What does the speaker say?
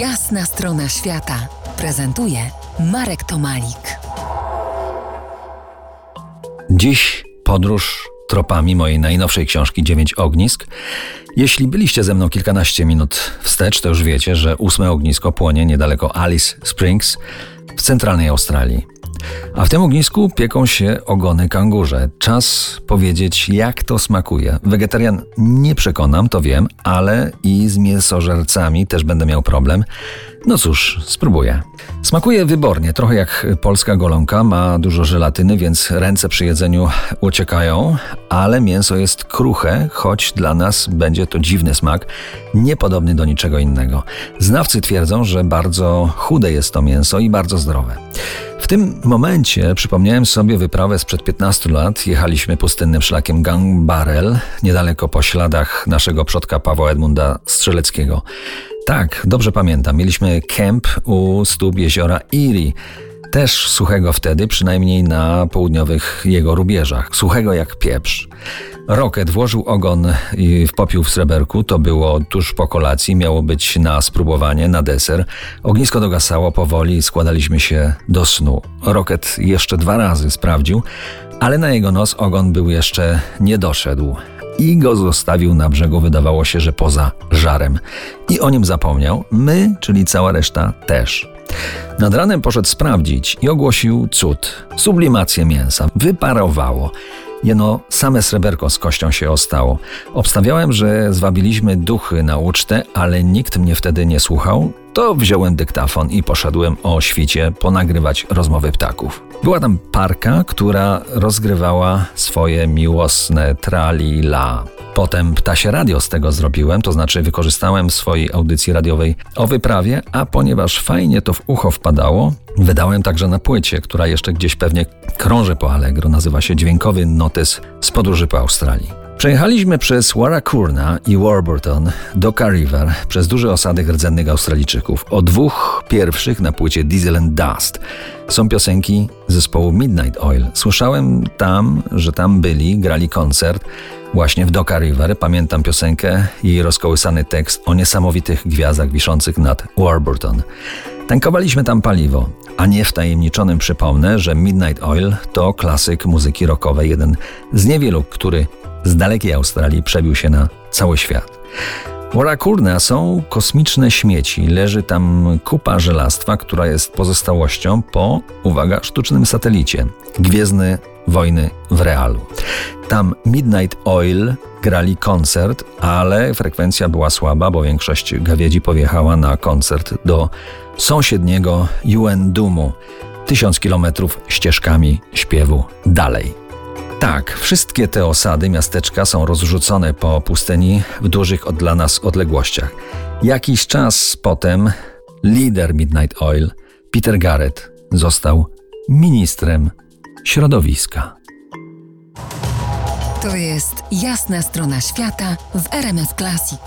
Jasna strona świata prezentuje Marek Tomalik. Dziś podróż tropami mojej najnowszej książki Dziewięć ognisk. Jeśli byliście ze mną kilkanaście minut wstecz, to już wiecie, że ósme ognisko płonie niedaleko Alice Springs w centralnej Australii. A w tym ognisku pieką się ogony kangurze. Czas powiedzieć, jak to smakuje. Wegetarian nie przekonam, to wiem, ale i z mięsożercami też będę miał problem. No cóż, spróbuję. Smakuje wybornie, trochę jak polska golonka, ma dużo żelatyny, więc ręce przy jedzeniu uciekają, ale mięso jest kruche, choć dla nas będzie to dziwny smak, niepodobny do niczego innego. Znawcy twierdzą, że bardzo chude jest to mięso i bardzo zdrowe. W tym momencie przypomniałem sobie wyprawę sprzed 15 lat. Jechaliśmy pustynnym szlakiem Gang Barrel, niedaleko po śladach naszego przodka Pawła Edmunda Strzeleckiego. Tak, dobrze pamiętam. Mieliśmy kemp u stóp jeziora Erie. Też suchego wtedy, przynajmniej na południowych jego rubieżach. Suchego jak pieprz. Rocket włożył ogon w popiół w sreberku, to było tuż po kolacji, miało być na spróbowanie, na deser. Ognisko dogasało powoli, składaliśmy się do snu. Rocket jeszcze dwa razy sprawdził, ale na jego nos ogon był jeszcze nie doszedł i go zostawił na brzegu, wydawało się, że poza żarem. I o nim zapomniał, my, czyli cała reszta, też. Nad ranem poszedł sprawdzić i ogłosił cud. Sublimację mięsa. Wyparowało. Jeno same sreberko z kością się ostało. Obstawiałem, że zwabiliśmy duchy na ucztę, ale nikt mnie wtedy nie słuchał. To wziąłem dyktafon i poszedłem o świcie ponagrywać rozmowy ptaków. Była tam parka, która rozgrywała swoje miłosne trali-la. Potem ptasie radio z tego zrobiłem, to znaczy wykorzystałem w swojej audycji radiowej o wyprawie, a ponieważ fajnie to w ucho wpadało, wydałem także na płycie, która jeszcze gdzieś pewnie krąży po Allegro, nazywa się Dźwiękowy Notes z podróży po Australii. Przejechaliśmy przez Warrakurna i Warburton do River przez duże osady rdzennych Australijczyków. O dwóch pierwszych na płycie Diesel and Dust są piosenki zespołu Midnight Oil. Słyszałem tam, że tam byli, grali koncert właśnie w Doka River. Pamiętam piosenkę i jej rozkołysany tekst o niesamowitych gwiazdach wiszących nad Warburton. Tankowaliśmy tam paliwo, a nie wtajemniczonym przypomnę, że Midnight Oil to klasyk muzyki rockowej, jeden z niewielu, który z dalekiej Australii przebił się na cały świat. Warakurna są kosmiczne śmieci. Leży tam kupa żelastwa, która jest pozostałością po, uwaga, sztucznym satelicie. Gwiezdny wojny w realu. Tam Midnight Oil grali koncert, ale frekwencja była słaba, bo większość gawiedzi pojechała na koncert do sąsiedniego UN Dumu. Tysiąc kilometrów ścieżkami śpiewu dalej. Tak, wszystkie te osady, miasteczka są rozrzucone po pustyni w dużych od dla nas odległościach. Jakiś czas potem lider Midnight Oil, Peter Garrett, został ministrem środowiska. To jest jasna strona świata w RMS Classic.